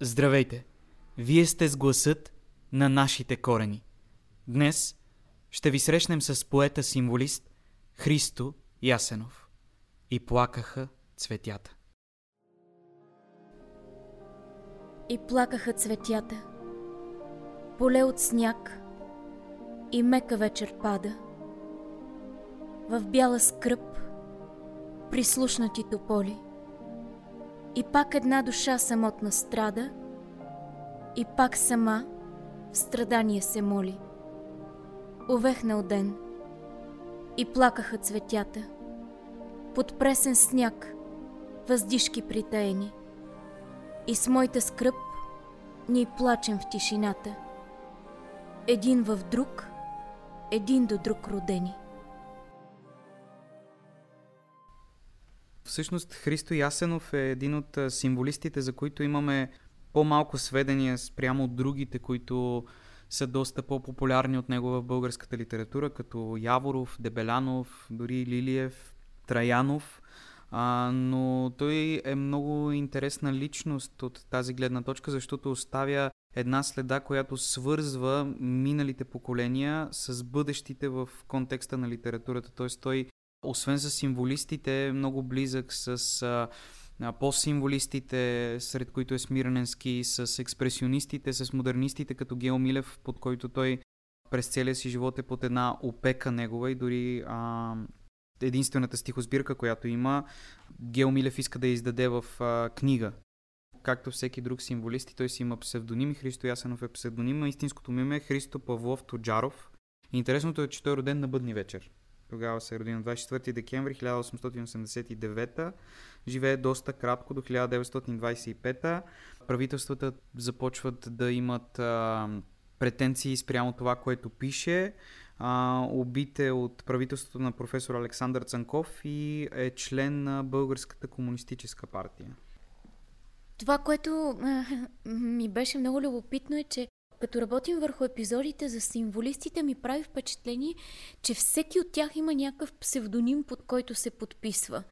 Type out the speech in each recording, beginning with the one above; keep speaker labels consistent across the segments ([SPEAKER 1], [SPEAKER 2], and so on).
[SPEAKER 1] Здравейте! Вие сте с гласът на нашите корени. Днес ще ви срещнем с поета-символист Христо Ясенов. И плакаха цветята.
[SPEAKER 2] И плакаха цветята. Поле от сняг и мека вечер пада. В бяла скръп прислушнати тополи. И пак една душа самотна страда, и пак сама в страдание се моли. Овехнал ден и плакаха цветята, под пресен сняг, въздишки притаени. И с моята скръп ние плачем в тишината. Един в друг, един до друг родени.
[SPEAKER 1] Всъщност Христо Ясенов е един от символистите, за които имаме по-малко сведения спрямо от другите, които са доста по-популярни от него в българската литература, като Яворов, Дебелянов, дори Лилиев, Траянов. А, но той е много интересна личност от тази гледна точка, защото оставя една следа, която свързва миналите поколения с бъдещите в контекста на литературата. Т.е. той, освен за символистите, е много близък с а, по-символистите, сред които е Смирненски, с експресионистите, с модернистите, като Гео Милев, под който той през целия си живот е под една опека негова и дори а, единствената стихосбирка, която има, Гео Милев иска да я издаде в а, книга. Както всеки друг символист, и той си има псевдоним, Христо Ясенов е псевдоним, а истинското му име е Христо Павлов Тоджаров. Интересното е, че той е роден на бъдни вечер. Тогава се роден на 24 декември 1889. Живее доста кратко до 1925. Правителствата започват да имат а, претенции спрямо това, което пише. А, убит е от правителството на професор Александър Цанков и е член на Българската комунистическа партия.
[SPEAKER 2] Това, което ми беше много любопитно е, че като работим върху епизодите за символистите, ми прави впечатление, че всеки от тях има някакъв псевдоним, под който се подписва.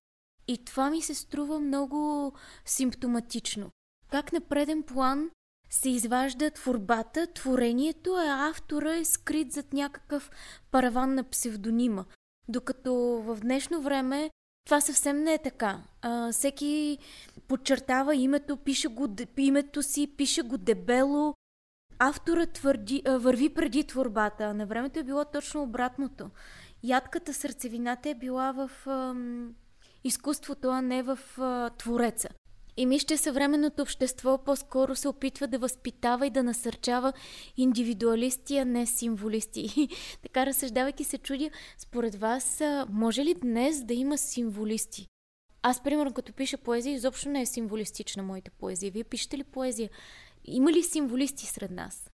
[SPEAKER 2] И това ми се струва много симптоматично. Как на преден план се изважда творбата, творението, а автора е скрит зад някакъв параван на псевдонима. Докато в днешно време това съвсем не е така. А, всеки подчертава името, пише го, името си, пише го дебело. Авторът твърди, върви преди творбата. На времето е било точно обратното. Ядката сърцевината е била в ам, изкуството, а не в а, твореца. И мисля, съвременното общество по-скоро се опитва да възпитава и да насърчава индивидуалисти, а не символисти. така разсъждавайки се чудя, според вас, може ли днес да има символисти? Аз, примерно, като пиша поезия, изобщо не е символистична моята поезия. Вие пишете ли поезия? Има ли символисти сред нас?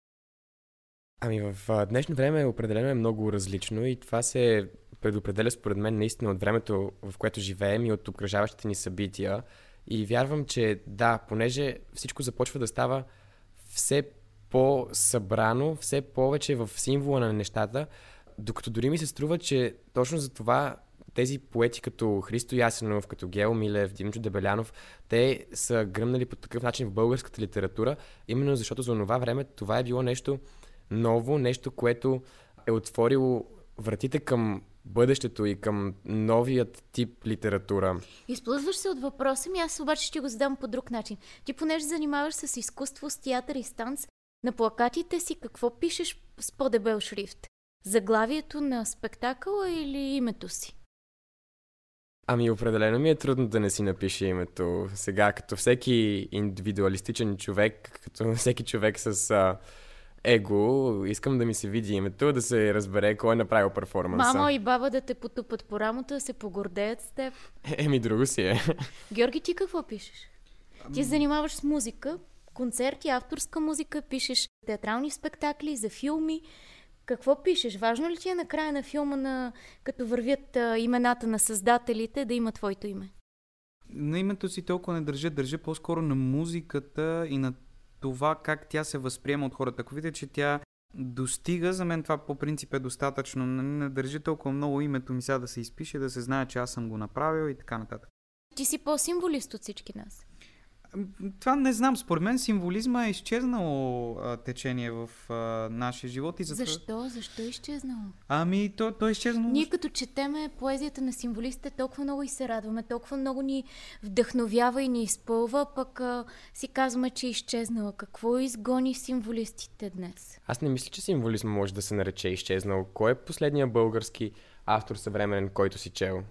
[SPEAKER 3] Ами в днешно време определено е много различно и това се предопределя според мен наистина от времето, в което живеем и от окружаващите ни събития. И вярвам, че да, понеже всичко започва да става все по-събрано, все повече в символа на нещата, докато дори ми се струва, че точно за това тези поети като Христо Ясенов, като Гео Милев, Димчо Дебелянов, те са гръмнали по такъв начин в българската литература, именно защото за това време това е било нещо ново, нещо, което е отворило вратите към бъдещето и към новият тип литература.
[SPEAKER 2] Изплъзваш се от въпроса ми, аз обаче ще го задам по друг начин. Ти понеже занимаваш с изкуство, с театър и станц, на плакатите си какво пишеш с по-дебел шрифт? Заглавието на спектакъла или името си?
[SPEAKER 3] Ами определено ми е трудно да не си напише името. Сега, като всеки индивидуалистичен човек, като всеки човек с а, его, искам да ми се види името, да се разбере кой е направил перформанса.
[SPEAKER 2] Мамо и баба да те потупат по рамото, да се погордеят с теб.
[SPEAKER 3] Еми, друго си е.
[SPEAKER 2] Георги, ти какво пишеш? Ти се занимаваш с музика, концерти, авторска музика, пишеш театрални спектакли, за филми. Какво пишеш? Важно ли ти е на края на филма, на, като вървят а, имената на създателите, да има твоето име?
[SPEAKER 1] На името си толкова не държа, държа по-скоро на музиката и на това как тя се възприема от хората. Ако видите, че тя достига, за мен това по принцип е достатъчно. Не държи толкова много името ми сега да се изпише, да се знае, че аз съм го направил и така нататък.
[SPEAKER 2] Ти си по-символист от всички нас.
[SPEAKER 1] Това не знам. Според мен символизма е изчезнало а, течение в а, нашия живот. И
[SPEAKER 2] затова... Защо? Защо е изчезнало?
[SPEAKER 1] Ами, то, то е изчезнало.
[SPEAKER 2] Ние като четеме поезията на символистите, толкова много и се радваме, толкова много ни вдъхновява и ни изпълва, пък а, си казваме, че е изчезнала. Какво изгони символистите днес?
[SPEAKER 3] Аз не мисля, че символизма може да се нарече изчезнал. Кой е последния български автор съвременен, който си чел?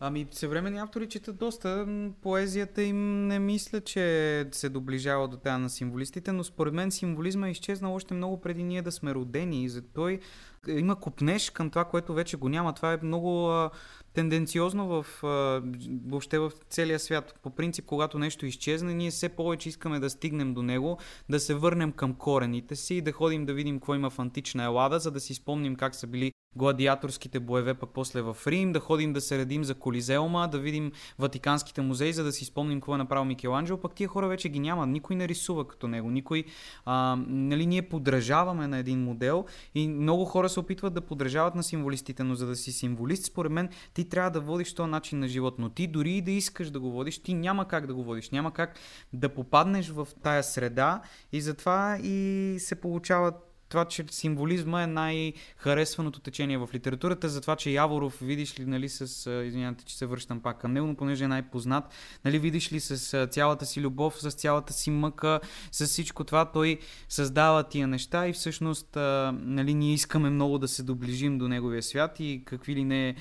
[SPEAKER 1] Ами, съвременни автори четат доста. Поезията им не мисля, че се доближава до тази на символистите, но според мен символизма е изчезнал още много преди ние да сме родени и за той има купнеж към това, което вече го няма. Това е много а, тенденциозно в, а, въобще в целия свят. По принцип, когато нещо изчезне, ние все повече искаме да стигнем до него, да се върнем към корените си и да ходим да видим какво има в антична Елада, за да си спомним как са били гладиаторските боеве пък после в Рим, да ходим да се редим за Колизеума, да видим Ватиканските музеи, за да си спомним какво е направил Микеланджело, пък тия хора вече ги няма, никой не рисува като него, никой, а, нали, ние подражаваме на един модел и много хора се опитват да подражават на символистите, но за да си символист, според мен, ти трябва да водиш този начин на живот, но ти дори и да искаш да го водиш, ти няма как да го водиш, няма как да попаднеш в тая среда и затова и се получават това, че символизма е най-харесваното течение в литературата, за това, че Яворов, видиш ли, нали, с, извинявайте, че се връщам пак към него, но понеже е най-познат, нали, видиш ли, с цялата си любов, с цялата си мъка, с всичко това, той създава тия неща и всъщност, нали, ние искаме много да се доближим до неговия свят и какви ли не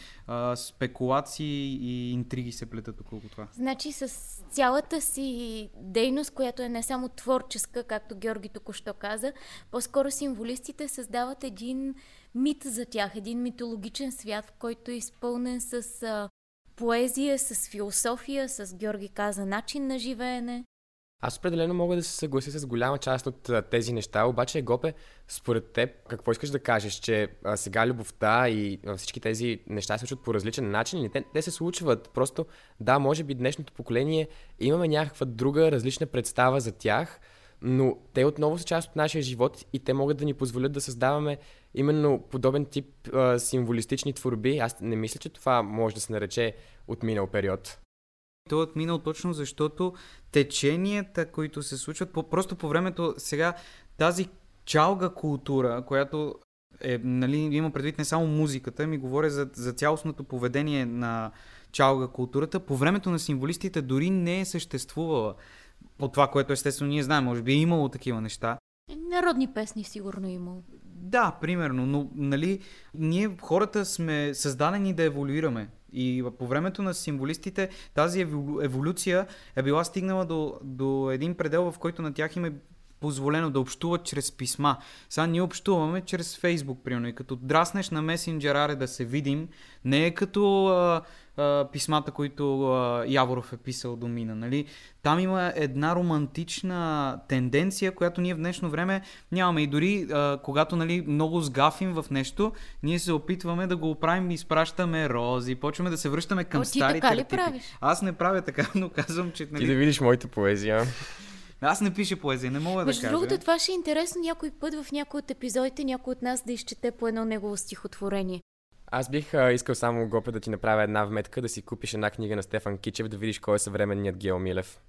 [SPEAKER 1] спекулации и интриги се плетат около това.
[SPEAKER 2] Значи с цялата си дейност, която е не само творческа, както Георги току-що каза, по-скоро символистите създават един мит за тях, един митологичен свят, който е изпълнен с а, поезия, с философия, с Георги каза начин на живеене.
[SPEAKER 3] Аз определено мога да се съглася с голяма част от тези неща, обаче, Гопе, според теб, какво искаш да кажеш, че а, сега любовта и а, всички тези неща се случват по различен начин те, те се случват. Просто, да, може би днешното поколение имаме някаква друга, различна представа за тях, но те отново са част от нашия живот и те могат да ни позволят да създаваме именно подобен тип а, символистични творби. Аз не мисля, че това може да се нарече отминал период.
[SPEAKER 1] Той е отминал точно защото теченията, които се случват, по, просто по времето сега тази чалга култура, която е, нали, има предвид не само музиката, ми говоря за, за цялостното поведение на чалга културата, по времето на символистите дори не е съществувала. По това, което естествено ние знаем, може би е имало такива неща.
[SPEAKER 2] Народни песни сигурно е имало.
[SPEAKER 1] Да, примерно, но нали, ние хората сме създадени да еволюираме. И по времето на символистите тази еволюция е била стигнала до, до един предел, в който на тях им е позволено да общуват чрез писма. Сега ние общуваме чрез Фейсбук, примерно. И като драснеш на месенджер аре да се видим, не е като а, а, писмата, които а, Яворов е писал до мина. Нали? Там има една романтична тенденция, която ние в днешно време нямаме. И дори а, когато нали, много сгафим в нещо, ние се опитваме да го оправим и изпращаме рози, почваме да се връщаме към О, ти старите
[SPEAKER 2] така ли правиш?
[SPEAKER 1] Аз не правя така, но казвам, че...
[SPEAKER 3] Нали... Ти да видиш моята поезия.
[SPEAKER 1] Аз не пиша поезия, не мога
[SPEAKER 2] Между
[SPEAKER 1] да
[SPEAKER 2] кажа. Между другото, това ще е интересно някой път в някой от епизодите някой от нас да изчете по едно негово стихотворение.
[SPEAKER 3] Аз бих а, искал само, Гопе, да ти направя една вметка, да си купиш една книга на Стефан Кичев, да видиш кой е съвременният Гео Милев.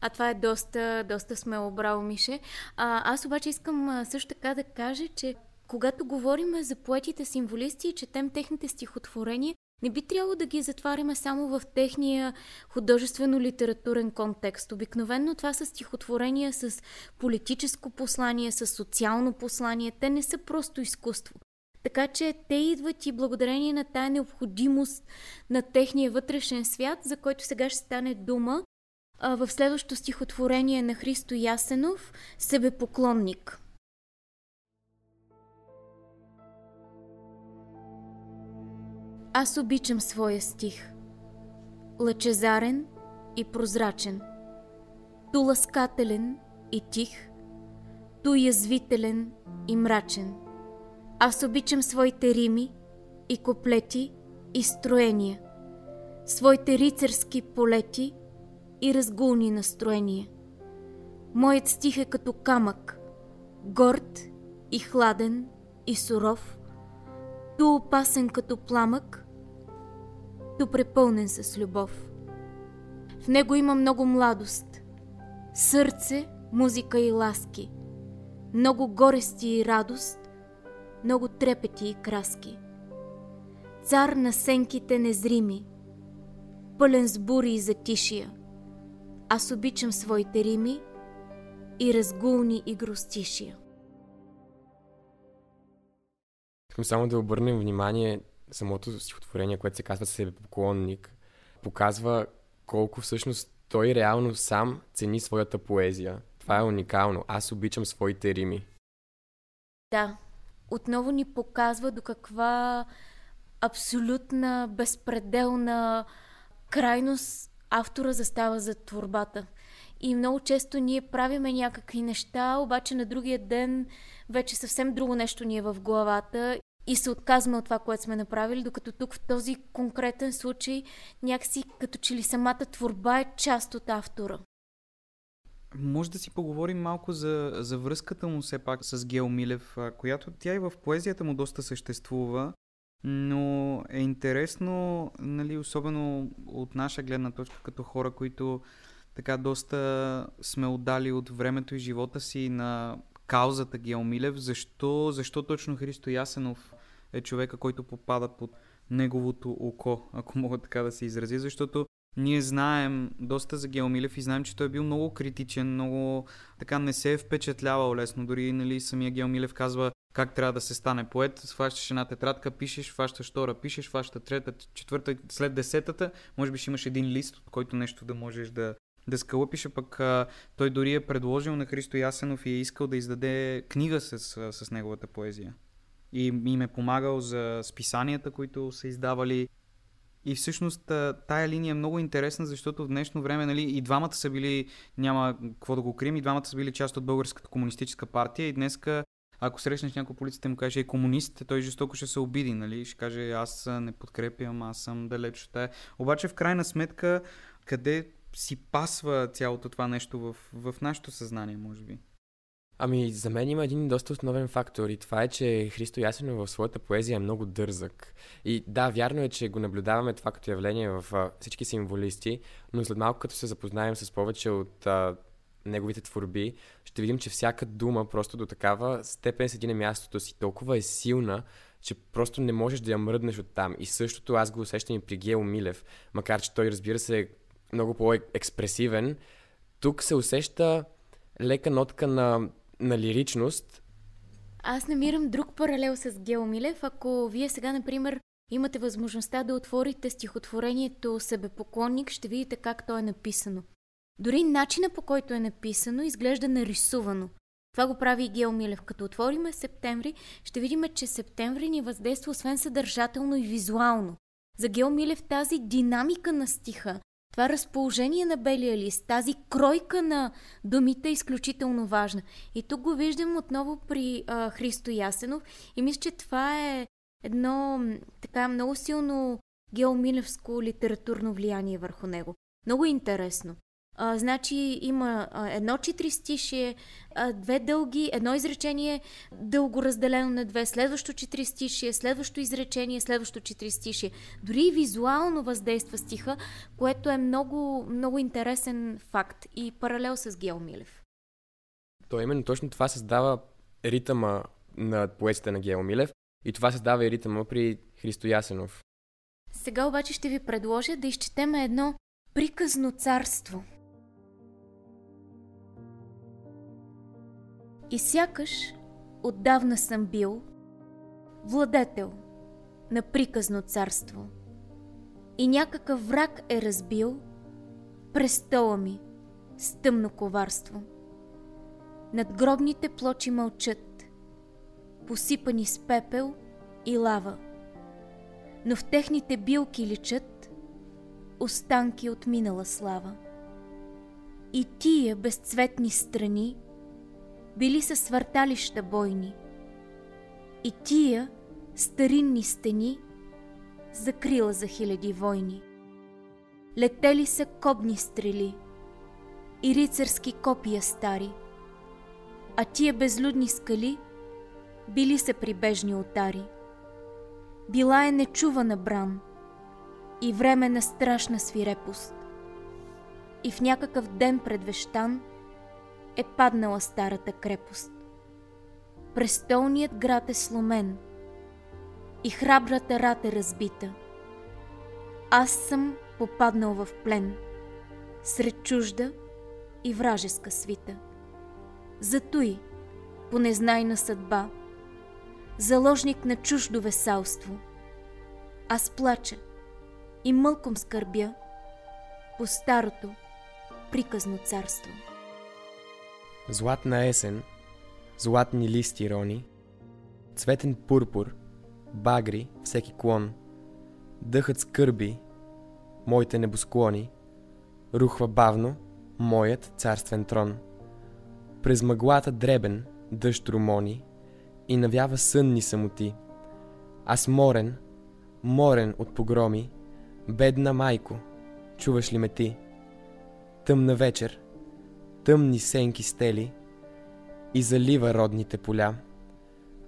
[SPEAKER 2] А това е доста, доста смело, браво, Мише. А, аз обаче искам също така да кажа, че когато говорим за поетите символисти и четем техните стихотворения, не би трябвало да ги затваряме само в техния художествено-литературен контекст. Обикновенно това са стихотворения с политическо послание, с социално послание. Те не са просто изкуство. Така че те идват и благодарение на тая необходимост на техния вътрешен свят, за който сега ще стане дума, в следващото стихотворение на Христо Ясенов «Себепоклонник». Аз обичам своя стих. Лъчезарен и прозрачен. Ту ласкателен и тих, ту язвителен и мрачен. Аз обичам своите рими и коплети и строения, своите рицарски полети и разгулни настроения. Моят стих е като камък, горд и хладен и суров, ту опасен като пламък, ту препълнен с любов. В него има много младост Сърце, музика и ласки, много горести и радост, много трепети и краски. Цар на сенките незрими, пълен с бури и затишия. Аз обичам своите рими и разгулни и гростишия.
[SPEAKER 3] Искам само да обърнем внимание самото стихотворение, което се казва Себепоклонник, показва колко всъщност той реално сам цени своята поезия. Това е уникално. Аз обичам своите рими.
[SPEAKER 2] Да, отново ни показва до каква абсолютна, безпределна крайност автора застава за творбата. И много често ние правиме някакви неща, обаче на другия ден вече съвсем друго нещо ни е в главата и се отказваме от това, което сме направили, докато тук в този конкретен случай някакси като че ли самата творба е част от автора.
[SPEAKER 1] Може да си поговорим малко за, за връзката му все пак с Гео Милев, която тя и в поезията му доста съществува, но е интересно, нали, особено от наша гледна точка, като хора, които така доста сме отдали от времето и живота си на каузата Гео Милев. Защо, защо точно Христо Ясенов е човека, който попада под неговото око, ако мога така да се изрази, защото ние знаем доста за Геомилев и знаем, че той е бил много критичен, много така не се е впечатлявал лесно. Дори нали, самия Геомилев казва как трябва да се стане поет. Сващаш една тетрадка, пишеш, фащаш втора, пишеш, фащаш трета, четвърта, след десетата, може би ще имаш един лист, от който нещо да можеш да, да скълъпиш, а пък а, той дори е предложил на Христо Ясенов и е искал да издаде книга с, с неговата поезия. И им е помагал за списанията, които са издавали. И всъщност тая линия е много интересна, защото в днешно време нали, и двамата са били, няма какво да го крием, и двамата са били част от Българската комунистическа партия и днеска ако срещнеш някой полицията му каже е комунист, той жестоко ще се обиди, нали? Ще каже аз не подкрепям, аз съм далеч от тая. Обаче в крайна сметка, къде си пасва цялото това нещо в, в нашето съзнание, може би?
[SPEAKER 3] Ами, за мен има един доста основен фактор и това е, че Христо Ясенов в своята поезия е много дързък. И да, вярно е, че го наблюдаваме това като явление в всички символисти, но след малко като се запознаем с повече от а, неговите творби, ще видим, че всяка дума просто до такава степен седи на мястото си, толкова е силна, че просто не можеш да я мръднеш от там. И същото аз го усещам и при Гео Милев, макар че той разбира се е много по-експресивен. Тук се усеща лека нотка на на лиричност.
[SPEAKER 2] Аз намирам друг паралел с Гео Милев. Ако вие сега, например, имате възможността да отворите стихотворението Себепоклонник, ще видите как то е написано. Дори начина по който е написано изглежда нарисувано. Това го прави и Гео Милев. Като отвориме септември, ще видим, че септември ни въздейства освен съдържателно и визуално. За Гео Милев тази динамика на стиха, това разположение на белия лист, тази кройка на думите е изключително важна. И тук го виждам отново при а, Христо Ясенов и мисля, че това е едно така много силно геомилевско литературно влияние върху него. Много интересно. А, значи има а, едно четиристишие, а, две дълги, едно изречение дълго разделено на две, следващо четиристишие, следващо изречение, следващо четиристишие. Дори и визуално въздейства стиха, което е много, много интересен факт и паралел с Гео Милев.
[SPEAKER 3] То именно точно това създава ритъма на поезията на Гео Милев и това създава и ритъма при Христо Ясенов.
[SPEAKER 2] Сега обаче ще ви предложа да изчетем едно приказно царство – И сякаш отдавна съм бил владетел на приказно царство. И някакъв враг е разбил престола ми с тъмно коварство. Надгробните плочи мълчат, посипани с пепел и лава, но в техните билки личат останки от минала слава. И тия безцветни страни били са свърталища бойни. И тия старинни стени закрила за хиляди войни. Летели са кобни стрели и рицарски копия стари, а тия безлюдни скали били са прибежни отари. Била е нечувана бран и време на страшна свирепост. И в някакъв ден предвещан – е паднала старата крепост. Престолният град е сломен и храбрата рат е разбита. Аз съм попаднал в плен, сред чужда и вражеска свита. Затой, по незнайна съдба, заложник на чуждо весалство, аз плача и мълком скърбя по старото приказно царство.
[SPEAKER 3] Златна есен, златни листи рони, цветен пурпур, багри всеки клон, дъхът скърби, моите небосклони, рухва бавно моят царствен трон. През мъглата дребен дъжд румони и навява сънни самоти. Аз морен, морен от погроми, бедна майко, чуваш ли ме ти? Тъмна вечер, тъмни сенки стели и залива родните поля.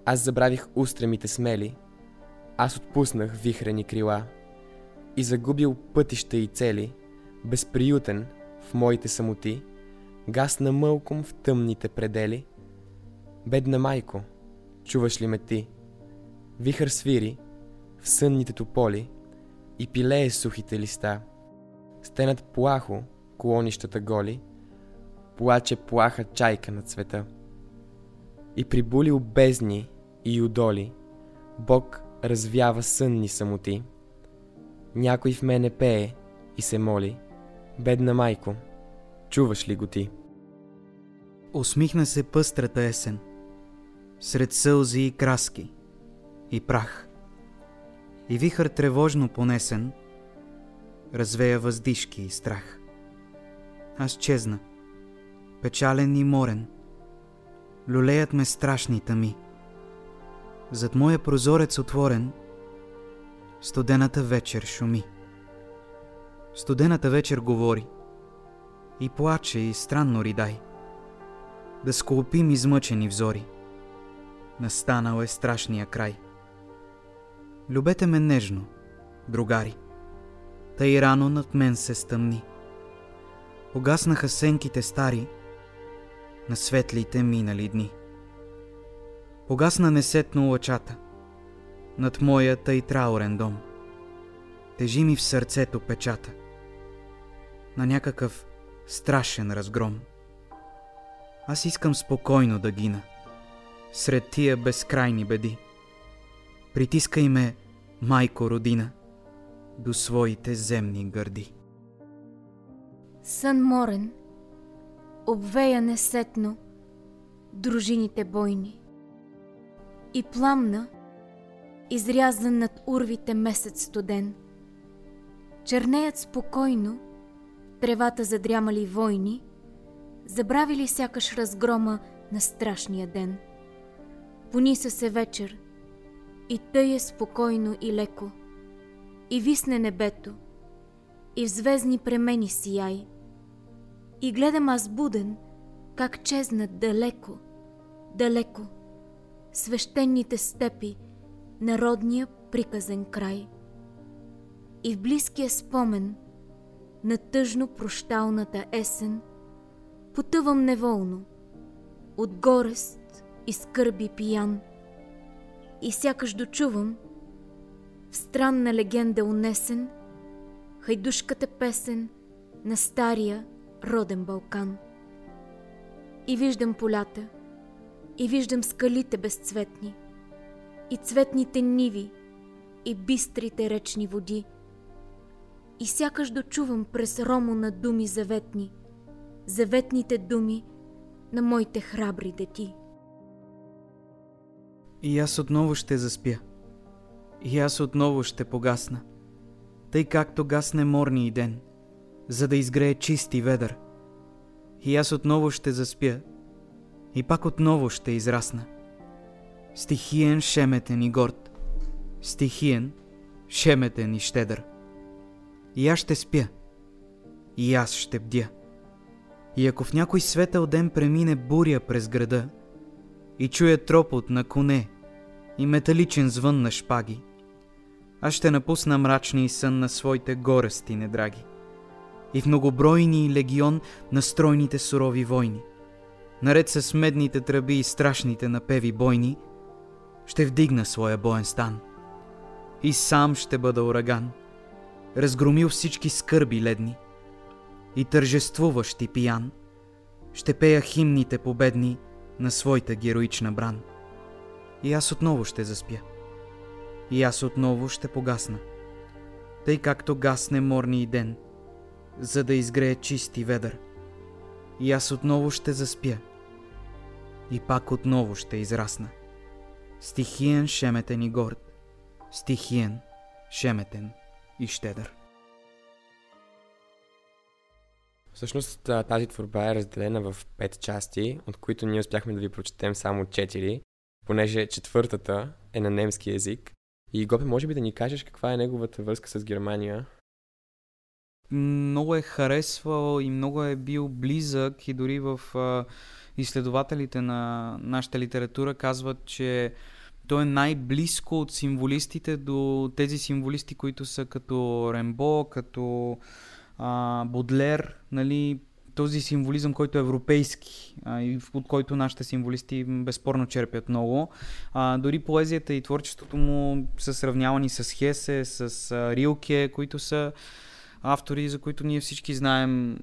[SPEAKER 3] Аз забравих устремите смели, аз отпуснах вихрени крила и загубил пътища и цели, безприютен в моите самоти, гасна мълком в тъмните предели. Бедна майко, чуваш ли ме ти? Вихър свири в сънните тополи и пилее сухите листа. Стенат плахо колонищата голи, плаче плаха чайка на цвета. И прибулил бездни и удоли, Бог развява сънни самоти. Някой в мене пее и се моли, бедна майко, чуваш ли го ти?
[SPEAKER 1] Усмихна се пъстрата есен, сред сълзи и краски, и прах. И вихър тревожно понесен, развея въздишки и страх. Аз чезна, печален и морен, люлеят ме страшни тъми. Зад моя прозорец отворен, студената вечер шуми. Студената вечер говори и плаче и странно ридай. Да сколпим измъчени взори. Настанал е страшния край. Любете ме нежно, другари. Тъй рано над мен се стъмни. Погаснаха сенките стари на светлите минали дни. Погасна несетно лъчата над моя тъй траурен дом. Тежи ми в сърцето печата на някакъв страшен разгром. Аз искам спокойно да гина сред тия безкрайни беди. Притискай ме, майко родина, до своите земни гърди.
[SPEAKER 2] Сън морен, обвея несетно дружините бойни и пламна, изрязан над урвите месец студен. Чернеят спокойно тревата задрямали войни, забравили сякаш разгрома на страшния ден. Пониса се вечер и тъй е спокойно и леко, и висне небето, и в звездни премени сияй. И гледам аз буден, как чезнат далеко, далеко, свещените степи, народния приказен край. И в близкия спомен на тъжно прощалната есен потъвам неволно, от горест и скърби пиян. И сякаш дочувам в странна легенда унесен хайдушката песен на стария роден Балкан. И виждам полята, и виждам скалите безцветни – и цветните ниви, и бистрите речни води. И сякаш дочувам през ромо на думи заветни, заветните думи на моите храбри дети.
[SPEAKER 1] И аз отново ще заспя. И аз отново ще погасна. Тъй както гасне морни и ден, за да изгрее чист и ведър. И аз отново ще заспя. И пак отново ще израсна стихиен, шеметен и горд, стихиен, шеметен и щедър. И аз ще спя, и аз ще бдя. И ако в някой светъл ден премине буря през града и чуя тропот на коне и металичен звън на шпаги, аз ще напусна мрачния сън на своите горести недраги и в многобройни легион на стройните сурови войни наред с медните тръби и страшните напеви бойни, ще вдигна своя боен стан. И сам ще бъда ураган, разгромил всички скърби ледни. И тържествуващ и пиян, ще пея химните победни на своята героична бран. И аз отново ще заспя. И аз отново ще погасна. Тъй както гасне морни и ден, за да изгрее чист и ведър. И аз отново ще заспя. И пак отново ще израсна. Стихиен, шеметен и горд. Стихиен, шеметен и щедър.
[SPEAKER 3] Всъщност тази творба е разделена в пет части, от които ние успяхме да ви прочетем само четири, понеже четвъртата е на немски язик. И Гопе, може би да ни кажеш каква е неговата връзка с Германия?
[SPEAKER 1] Много е харесвал и много е бил близък и дори в изследователите на нашата литература казват, че той е най-близко от символистите до тези символисти, които са като Рембо, като а, Бодлер, нали, този символизъм, който е европейски а, и от който нашите символисти безспорно черпят много. А, дори поезията и творчеството му са сравнявани с Хесе, с а, Рилке, които са автори, за които ние всички знаем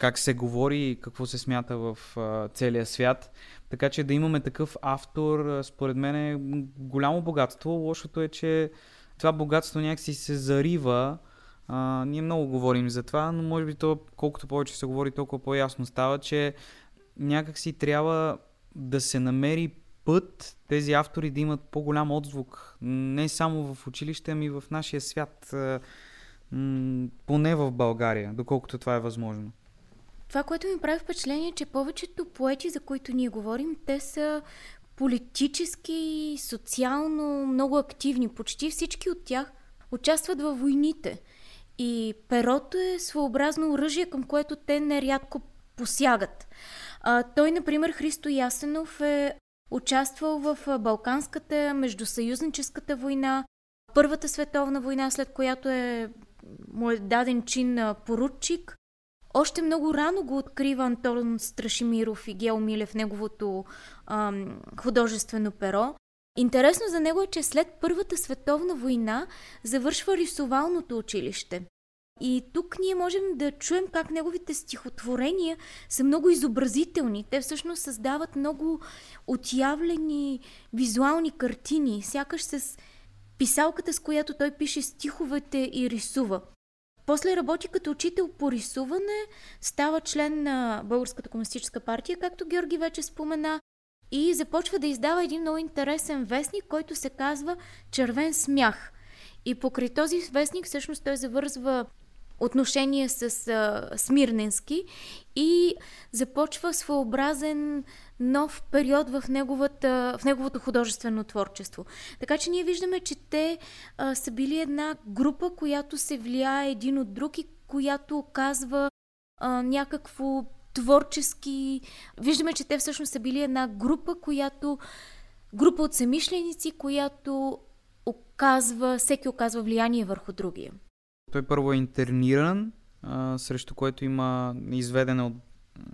[SPEAKER 1] как се говори и какво се смята в целия свят. Така че да имаме такъв автор, според мен е голямо богатство. Лошото е, че това богатство някакси се зарива. А, ние много говорим за това, но може би то, колкото повече се говори, толкова по-ясно става, че някакси трябва да се намери път тези автори да имат по-голям отзвук. Не само в училище, ами в нашия свят. Поне в България, доколкото това е възможно.
[SPEAKER 2] Това, което ми прави впечатление е, че повечето поети, за които ние говорим, те са политически, социално много активни. Почти всички от тях участват във войните. И перото е своеобразно оръжие, към което те нерядко посягат. А, той, например, Христо Ясенов е участвал в Балканската междусъюзническата война, Първата световна война, след която е му е даден чин на поручик. Още много рано го открива Антон Страшимиров и Гео Милев неговото ам, художествено перо. Интересно за него е, че след Първата световна война завършва рисовалното училище. И тук ние можем да чуем как неговите стихотворения са много изобразителни. Те всъщност създават много отявлени визуални картини, сякаш с писалката, с която той пише стиховете и рисува. После работи като учител по рисуване, става член на Българската комунистическа партия, както Георги вече спомена, и започва да издава един много интересен вестник, който се казва Червен смях. И покрай този вестник всъщност той завързва отношения с а, Смирненски и започва своеобразен нов период в, неговата, в неговото художествено творчество. Така че ние виждаме, че те а, са били една група, която се влияе един от друг и която оказва а, някакво творчески... Виждаме, че те всъщност са били една група, която... Група от самишленици, която оказва, всеки оказва влияние върху другия.
[SPEAKER 1] Той първо е интерниран, а, срещу което има изведена от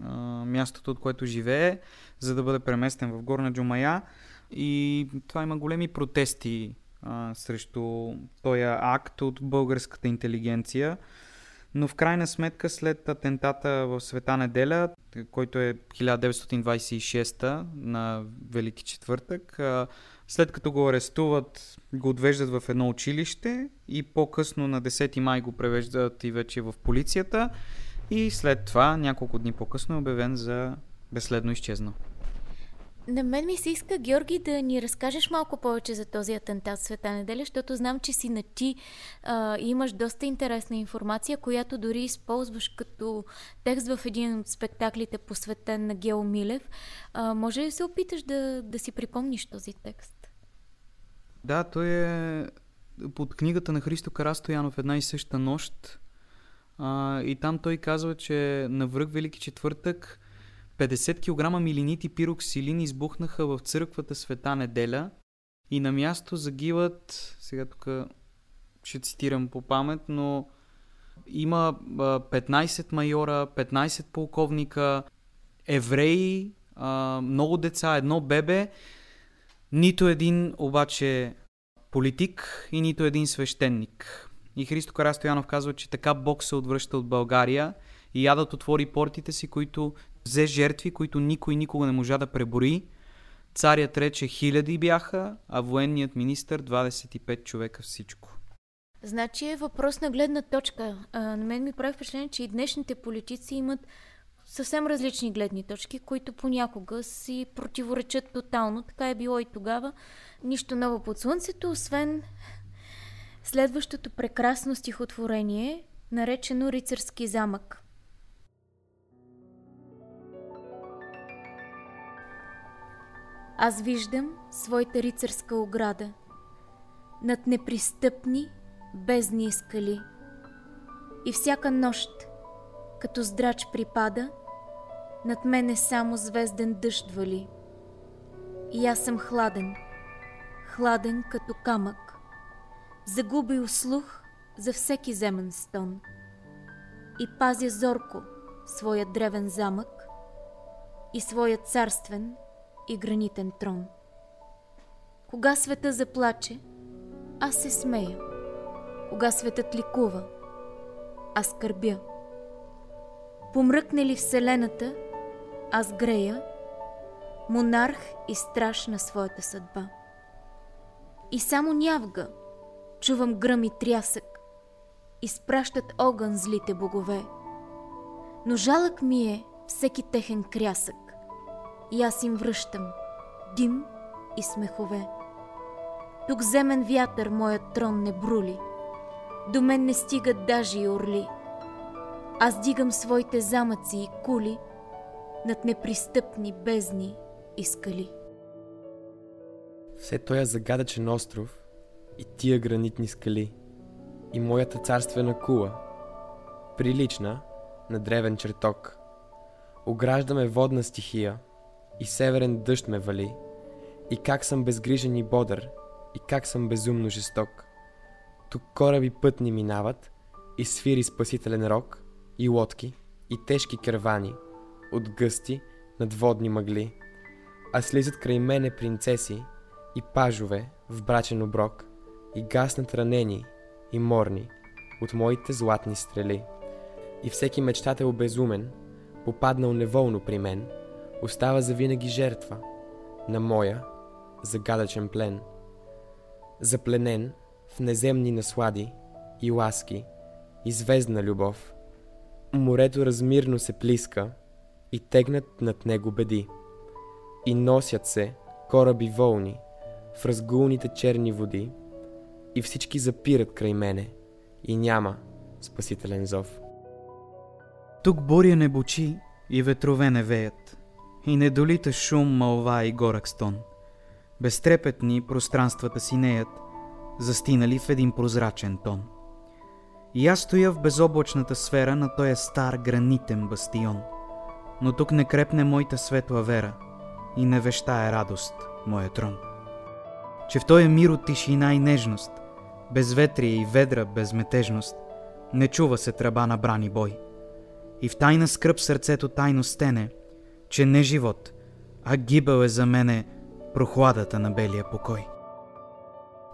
[SPEAKER 1] а, мястото, от което живее, за да бъде преместен в Горна Джумая. И това има големи протести а, срещу този акт от българската интелигенция. Но в крайна сметка след атентата в Света неделя, който е 1926 на Велики четвъртък, след като го арестуват, го отвеждат в едно училище и по-късно на 10 май го превеждат и вече в полицията и след това, няколко дни по-късно е обявен за безследно изчезнал.
[SPEAKER 2] На мен ми се иска, Георги, да ни разкажеш малко повече за този атентат Света неделя, защото знам, че си на ти а, имаш доста интересна информация, която дори използваш като текст в един от спектаклите, посветен на Гео Милев. А, може ли да се опиташ да, да си припомниш този текст?
[SPEAKER 1] Да, той е под книгата на Христо Карастоянов една и съща нощ. А, и там той казва, че на връх Велики четвъртък 50 кг милинити пироксилин избухнаха в църквата Света неделя и на място загиват, сега тук ще цитирам по памет, но има 15 майора, 15 полковника, евреи, много деца, едно бебе, нито един обаче политик и нито един свещеник. И Христо Карастоянов казва, че така Бог се отвръща от България и ядът отвори портите си, които взе жертви, които никой никога не можа да пребори. Царят рече хиляди бяха, а военният министр 25 човека всичко.
[SPEAKER 2] Значи е въпрос на гледна точка. А, на мен ми прави впечатление, че и днешните политици имат съвсем различни гледни точки, които понякога си противоречат тотално. Така е било и тогава. Нищо ново под слънцето, освен следващото прекрасно стихотворение, наречено Рицарски замък. Аз виждам своята рицарска ограда над непристъпни бездни скали. И всяка нощ, като здрач припада, над мене само звезден дъжд вали. И аз съм хладен, хладен като камък, загубил слух за всеки земен стон. И пазя зорко своя древен замък и своя царствен и гранитен трон. Кога света заплаче, аз се смея. Кога светът ликува, аз скърбя. Помръкне ли Вселената, аз грея, монарх и страж на своята съдба. И само нявга, чувам гръм и трясък, изпращат огън злите богове. Но жалък ми е всеки техен крясък, и аз им връщам дим и смехове. Тук земен вятър моят трон не брули, до мен не стигат даже и орли. Аз дигам своите замъци и кули над непристъпни бездни и скали.
[SPEAKER 3] Все този загадъчен остров и тия гранитни скали и моята царствена кула, прилична на древен чертог. Ограждаме водна стихия и северен дъжд ме вали, и как съм безгрижен и бодър, и как съм безумно жесток. Тук кораби пътни минават и свири спасителен рок, и лодки, и тежки кервани, от гъсти надводни мъгли, а слизат край мене принцеси и пажове в брачен оброк, и гаснат ранени и морни от моите златни стрели. И всеки мечтател безумен, попаднал неволно при мен, остава завинаги жертва на моя загадъчен плен. Запленен в неземни наслади и ласки и любов. Морето размирно се плиска и тегнат над него беди. И носят се кораби волни в разгулните черни води и всички запират край мене и няма спасителен зов.
[SPEAKER 1] Тук буря не бучи и ветрове не веят, и не долита шум, мълва и горък стон. Безтрепетни пространствата си неят, застинали в един прозрачен тон. И аз стоя в безоблачната сфера на този стар гранитен бастион. Но тук не крепне моята светла вера и не вещае радост, моя трон. Че в този мир от тишина и нежност, безветрие и ведра безметежност, не чува се тръба на брани бой. И в тайна скръп сърцето тайно стене, че не живот, а гибел е за мене прохладата на белия покой.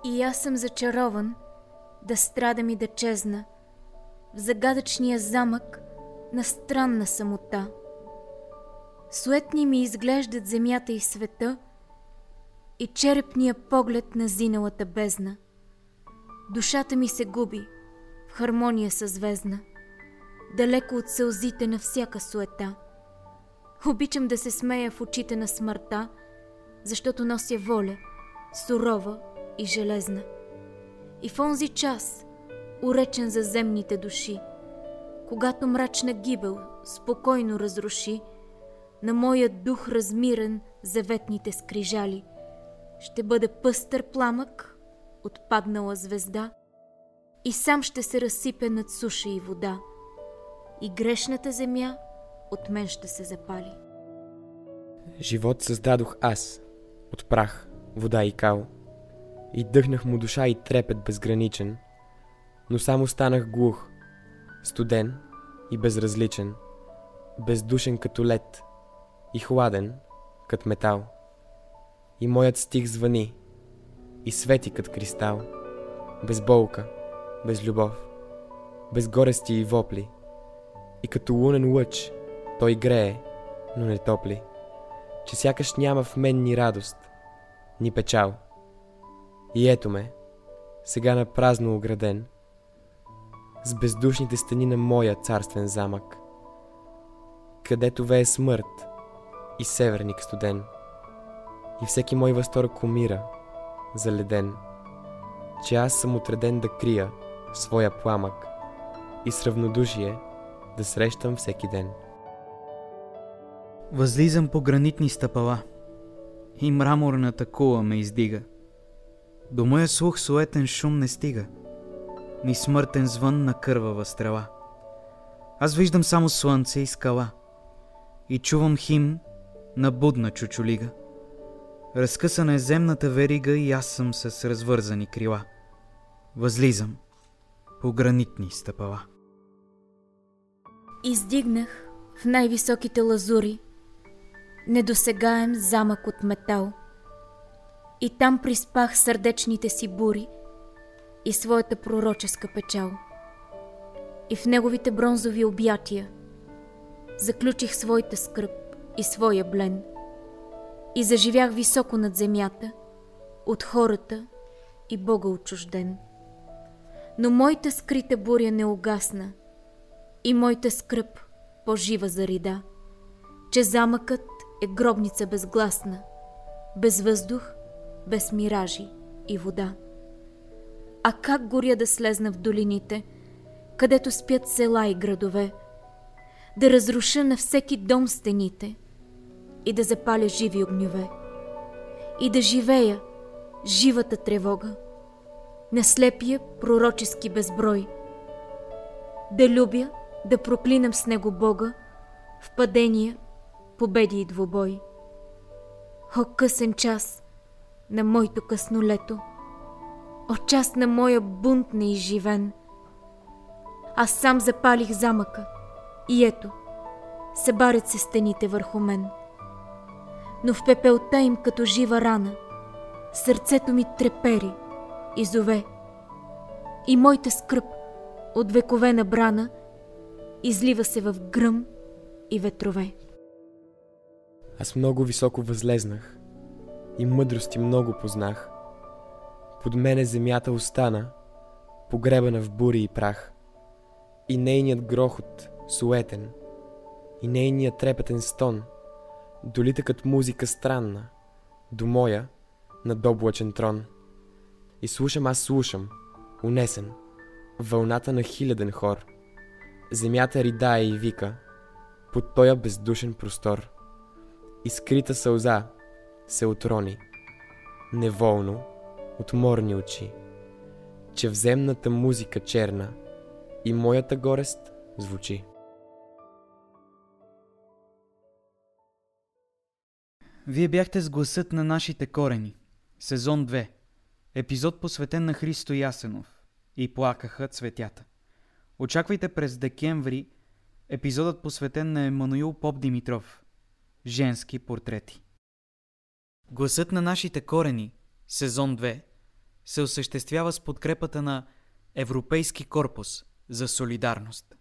[SPEAKER 2] И аз съм зачарован да страдам и да чезна в загадъчния замък на странна самота. Суетни ми изглеждат земята и света и черепния поглед на зиналата бездна. Душата ми се губи в хармония със звездна, далеко от сълзите на всяка суета. Обичам да се смея в очите на смъртта, защото нося воля, сурова и железна. И в онзи час, уречен за земните души, когато мрачна гибел спокойно разруши на моя дух размирен заветните скрижали, ще бъде пъстър пламък, отпаднала звезда, и сам ще се разсипе над суша и вода, и грешната земя от мен ще се запали.
[SPEAKER 3] Живот създадох аз, от прах, вода и кал, и дъхнах му душа и трепет безграничен, но само станах глух, студен и безразличен, бездушен като лед и хладен кът метал. И моят стих звъни и свети кът кристал. Без болка, без любов, без горести и вопли. И като лунен лъч той грее, но не топли. Че сякаш няма в мен ни радост, ни печал. И ето ме, сега на празно ограден, с бездушните стени на моя царствен замък, където вее смърт и северник студен, и всеки мой възторг умира, заледен, че аз съм отреден да крия своя пламък и с равнодушие да срещам всеки ден.
[SPEAKER 1] Възлизам по гранитни стъпала и мраморната кула ме издига. До моя слух суетен шум не стига, ни смъртен звън на кървава стрела. Аз виждам само слънце и скала и чувам хим на будна чучулига. Разкъсана е земната верига и аз съм с развързани крила. Възлизам по гранитни стъпала.
[SPEAKER 2] Издигнах в най-високите лазури недосегаем замък от метал. И там приспах сърдечните си бури и своята пророческа печал. И в неговите бронзови обятия заключих своята скръп и своя блен. И заживях високо над земята, от хората и Бога отчужден. Но моята скрита буря не угасна и моята скръп по-жива зарида, че замъкът е гробница безгласна, без въздух, без миражи и вода. А как горя да слезна в долините, където спят села и градове, да разруша на всеки дом стените и да запаля живи огньове, и да живея живата тревога, на слепия пророчески безброй, да любя, да проклинам с него Бога в падения победи и двубой. О, късен час на моето късно лето! О, час на моя бунт неизживен! Аз сам запалих замъка и ето, събарят се стените върху мен. Но в пепелта им като жива рана, сърцето ми трепери и зове. И моята скръп от векове набрана излива се в гръм и ветрове.
[SPEAKER 3] Аз много високо възлезнах и мъдрости много познах. Под мене земята остана, погребана в бури и прах. И нейният грохот суетен, и нейният трепетен стон, долита като музика странна, до моя на доблачен трон. И слушам аз слушам, унесен, вълната на хиляден хор. Земята ридае и вика, под тоя бездушен простор – и скрита сълза се отрони, неволно, от морни очи, че в земната музика черна и моята горест звучи.
[SPEAKER 1] Вие бяхте с гласът на нашите корени. Сезон 2. Епизод посветен на Христо Ясенов. И плакаха цветята. Очаквайте през декември епизодът посветен на Емануил Поп Димитров – Женски портрети. Гласът на нашите корени, сезон 2, се осъществява с подкрепата на Европейски корпус за солидарност.